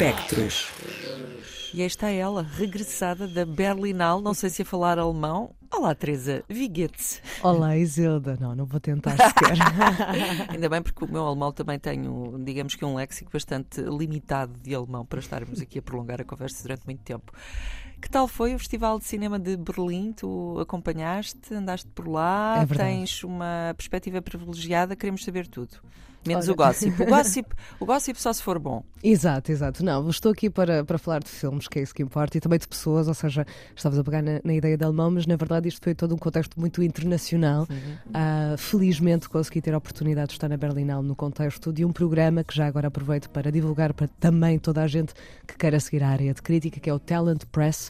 Espectros. E aí está ela, regressada da Berlinal, não sei se a falar alemão. Olá, Teresa Viguete. Olá, Isilda. Não, não vou tentar sequer. Ainda bem, porque o meu alemão também tenho, digamos que um léxico bastante limitado de alemão para estarmos aqui a prolongar a conversa durante muito tempo. Que tal foi o Festival de Cinema de Berlim? Tu acompanhaste, andaste por lá, É tens uma perspectiva privilegiada, queremos saber tudo. Menos Olha. o gossip. O gossip. O gossip só se for bom. exato, exato. Não, estou aqui para, para falar de filmes, que é isso que importa, e também de pessoas, ou seja, estavas a pegar na, na ideia de alemão, mas na verdade isto foi todo um contexto muito internacional. Ah, felizmente consegui ter a oportunidade de estar na Berlinal no contexto de um programa que já agora aproveito para divulgar para também toda a gente que queira seguir a área de crítica, que é o Talent Press,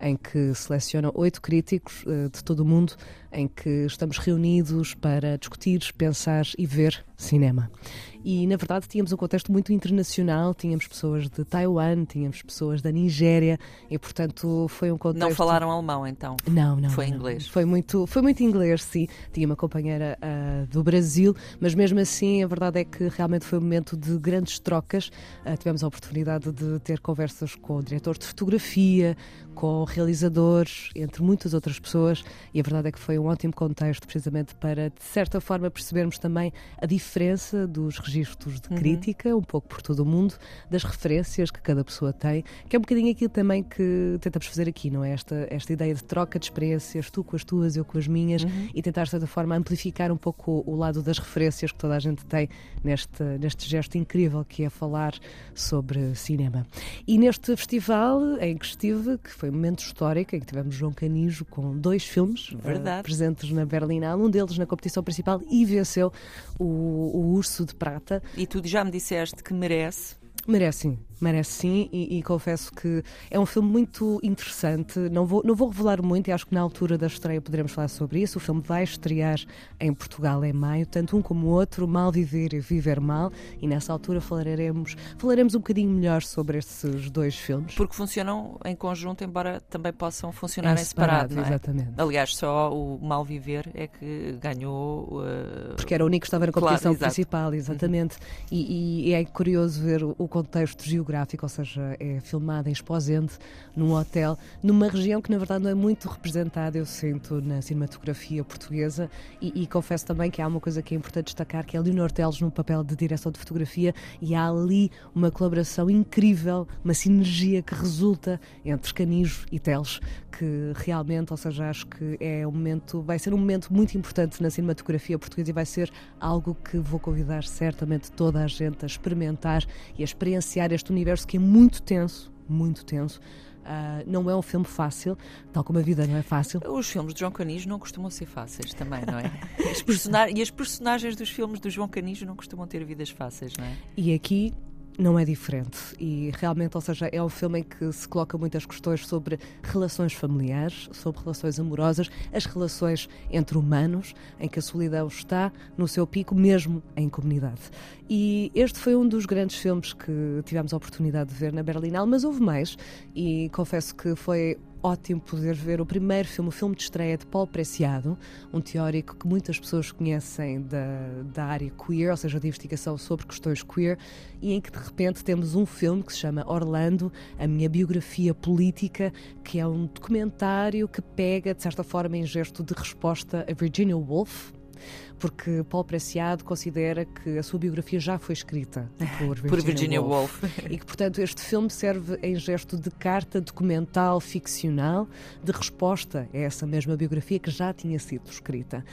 em que selecionam oito críticos eh, de todo o mundo, em que estamos reunidos para discutir, pensar e ver cinema. E na verdade tínhamos um contexto muito internacional, tínhamos pessoas de Taiwan, tínhamos pessoas da Nigéria e portanto foi um contexto Não falaram alemão, então. não, não. Foi não. inglês. Foi muito, foi muito inglês, sim. Tinha uma companheira ah, do Brasil, mas mesmo assim a verdade é que realmente foi um momento de grandes trocas. Ah, tivemos a oportunidade de ter conversas com o diretor de fotografia, com realizadores, entre muitas outras pessoas, e a verdade é que foi um ótimo contexto, precisamente para, de certa forma, percebermos também a diferença dos registros de crítica, um pouco por todo o mundo, das referências que cada pessoa tem, que é um bocadinho aquilo também que tentamos fazer aqui, não é? Esta, esta ideia de troca de experiências, tu com as tuas, eu com as minhas, e tentar, de certa forma, amplificar um pouco o, o lado das referências que toda a gente tem neste, neste gesto incrível que é falar sobre cinema. E neste festival em que estive, que foi um momento histórico, em que tivemos João Canijo com dois filmes Verdade. presentes na Berlinale, um deles na competição principal e venceu o, o Urso de Prata. E tu já me disseste que merece. Merece sim, merece sim, e, e confesso que é um filme muito interessante. Não vou, não vou revelar muito, e acho que na altura da estreia poderemos falar sobre isso. O filme vai estrear em Portugal em maio, tanto um como o outro, Mal Viver e Viver Mal, e nessa altura falaremos, falaremos um bocadinho melhor sobre esses dois filmes. Porque funcionam em conjunto, embora também possam funcionar É em separado. separado, não é? exatamente. Aliás, só o Mal Viver é que ganhou. uh, Porque era o único que estava na Claro, competição exato. Uhum. principal, exatamente. E, e é curioso ver o, o contexto geográfico, ou seja, é filmado em Esposende, num hotel, numa região que na verdade não é muito representada, eu sinto, na cinematografia portuguesa. E, e confesso também que há uma coisa que é importante destacar, que é Leonor Teles no papel de direção de fotografia, e há ali uma colaboração incrível, uma sinergia que resulta entre Canijo e Teles, que realmente, ou seja, acho que é um momento, vai ser um momento muito importante na cinematografia portuguesa e vai ser algo que vou convidar certamente toda a gente a experimentar e a experienciar este universo que é muito tenso, muito tenso. Ah, não é um filme fácil, tal como a vida não é fácil. Os filmes de João Canijo não costumam ser fáceis também, não é? As E as personagens dos filmes do João Canijo não costumam ter vidas fáceis, não é? E aqui não é diferente. E realmente, ou seja, é um filme em que se coloca muitas questões sobre relações familiares, sobre relações amorosas, as relações entre humanos, em que a solidão está no seu pico, mesmo em comunidade. E este foi um dos grandes filmes que tivemos a oportunidade de ver na Berlinale, mas houve mais, e confesso que foi ótimo poder ver o primeiro filme, o filme de estreia de Paulo Preciado, um teórico que muitas pessoas conhecem da, da área queer, ou seja, de investigação sobre questões queer, e em que de repente temos um filme que se chama Orlando, a minha biografia política, que é um documentário que pega, de certa forma, em gesto de resposta a Virginia Woolf, porque Paulo Preciado considera que a sua biografia já foi escrita por Virginia, Por Virginia Woolf. Woolf. E que, portanto, este filme serve em gesto de carta documental ficcional de resposta a essa mesma biografia que já tinha sido escrita,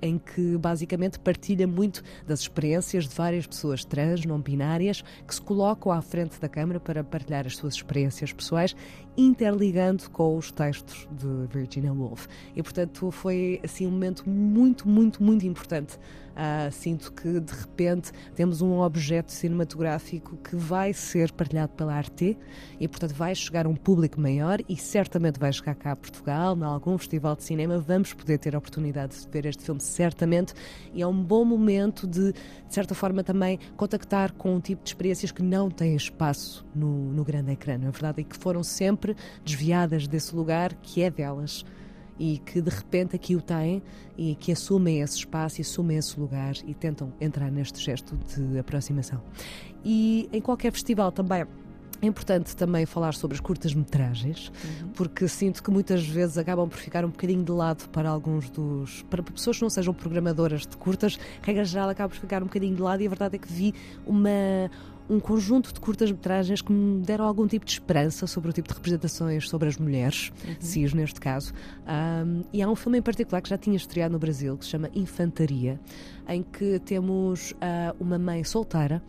em que basicamente partilha muito das experiências de várias pessoas trans, não binárias, que se colocam à frente da Câmara para partilhar as suas experiências pessoais, interligando com os textos de Virginia Woolf. E, portanto, foi assim um momento muito, muito, muito importante. Ah, sinto que de repente temos um objeto cinematográfico que vai ser partilhado pela Arte e, portanto, vai chegar a um público maior e certamente vai chegar cá a Portugal, em algum festival de cinema. Vamos poder ter a oportunidade de ver este filme, certamente. E é um bom momento de, de certa forma, também contactar com um tipo de experiências que não têm espaço no, no grande ecrã, não é verdade? E que foram sempre desviadas desse lugar que é delas e que de repente aqui o têm e que assumem esse espaço e assumem esse lugar e tentam entrar neste gesto de aproximação. E em qualquer festival também É importante também falar sobre as curtas-metragens, uhum. porque sinto que muitas vezes acabam por ficar um bocadinho de lado para alguns dos. para pessoas que não sejam programadoras de curtas, regra geral acaba por ficar um bocadinho de lado e a verdade é que vi uma um conjunto de curtas-metragens que me deram algum tipo de esperança sobre o tipo de representações sobre as mulheres, uhum. cis neste caso. Um, e há um filme em particular que já tinha estreado no Brasil, que se chama Infantaria, em que temos uh, uma mãe solteira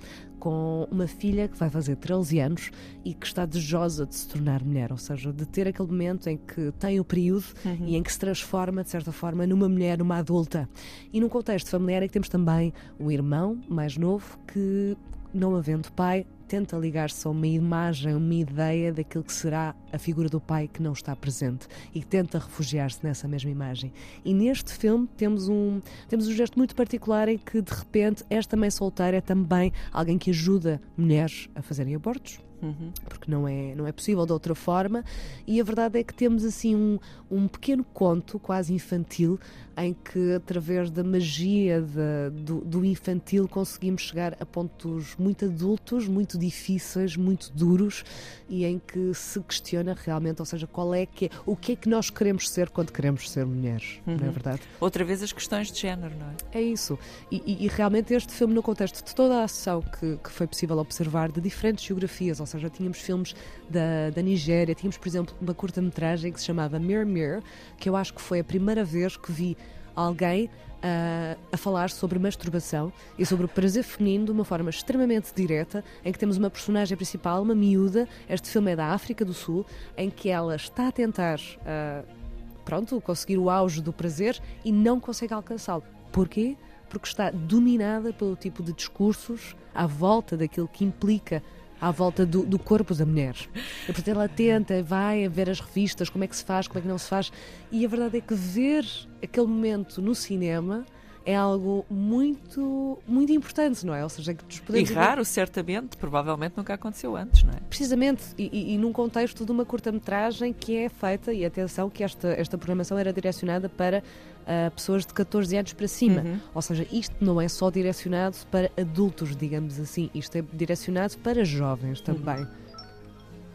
com uma filha que vai fazer 13 anos e que está desejosa de se tornar mulher, ou seja, de ter aquele momento em que tem o período uhum. e em que se transforma, de certa forma, numa mulher, numa adulta. E num contexto familiar é que temos também o irmão mais novo que não havendo pai, tenta ligar-se a uma imagem, uma ideia daquilo que será a figura do pai que não está presente e tenta refugiar-se nessa mesma imagem. E neste filme temos um, temos um gesto muito particular em que, de repente, esta mãe solteira é também alguém que ajuda mulheres a fazerem abortos uhum. porque não é, não é possível de outra forma. E a verdade é que temos assim um, um pequeno conto, quase infantil, em que através da magia de, do, do, infantil conseguimos chegar a pontos muito adultos, muito difíceis, muito duros e em que se questiona realmente, ou seja, qual é que é, o que é que nós queremos ser quando queremos ser mulheres, uhum. não é uhum. verdade? Outra vez as questões de género, não é? É isso. E, e, e realmente este filme, no contexto de toda a ação que, que foi possível observar de diferentes geografias, ou seja, tínhamos filmes da, da Nigéria, tínhamos, por exemplo, uma curta-metragem que se chamava Mirror Mirror, que eu acho que foi a primeira vez que vi alguém uh, a falar sobre masturbação e sobre o prazer feminino de uma forma extremamente direta, em que temos uma personagem principal, uma miúda, este filme é da África do Sul, em que ela está a tentar, uh, pronto, conseguir o auge do prazer e não consegue alcançá-lo. Porquê? Porque está dominada pelo tipo de discursos à volta daquilo que implica à volta do, do corpo da mulher. E, portanto, ela tenta, vai a ver as revistas, como é que se faz, como é que não se faz. E a verdade é que ver aquele momento no cinema é algo muito, muito importante, não é? Ou seja, que nos podemos. E raro, certamente, provavelmente nunca aconteceu antes, não é? Precisamente, e, e, e num contexto de uma curta-metragem que é feita, e atenção que esta, esta programação era direcionada para uh, pessoas de 14 anos para cima. Uhum. Ou seja, isto não é só direcionado para adultos, digamos assim, isto é direcionado para jovens também. Uhum.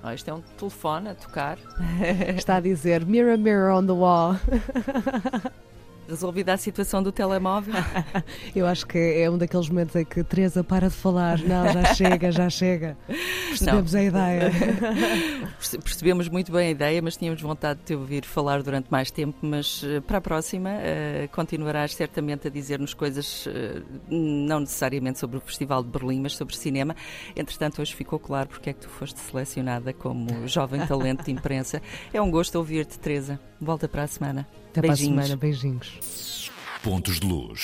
Oh, isto é um telefone a tocar. Está a dizer Mirror, mirror on the wall. resolvida a situação do telemóvel? Eu acho que é um daqueles momentos em que Teresa para de falar. Não, já chega, já chega. Percebemos Não. a ideia. Percebemos muito bem a ideia, mas tínhamos vontade de te ouvir falar durante mais tempo. Mas eh, para a próxima, uh, continuarás certamente a dizer-nos coisas, uh, não necessariamente sobre o Festival de Berlim, mas sobre cinema. Entretanto, hoje ficou claro porque é que tu foste selecionada como jovem talento de imprensa. É um gosto ouvir-te, Teresa. Volta para a semana. Até beijinhos. para a semana. Beijinhos. Pontos de luz.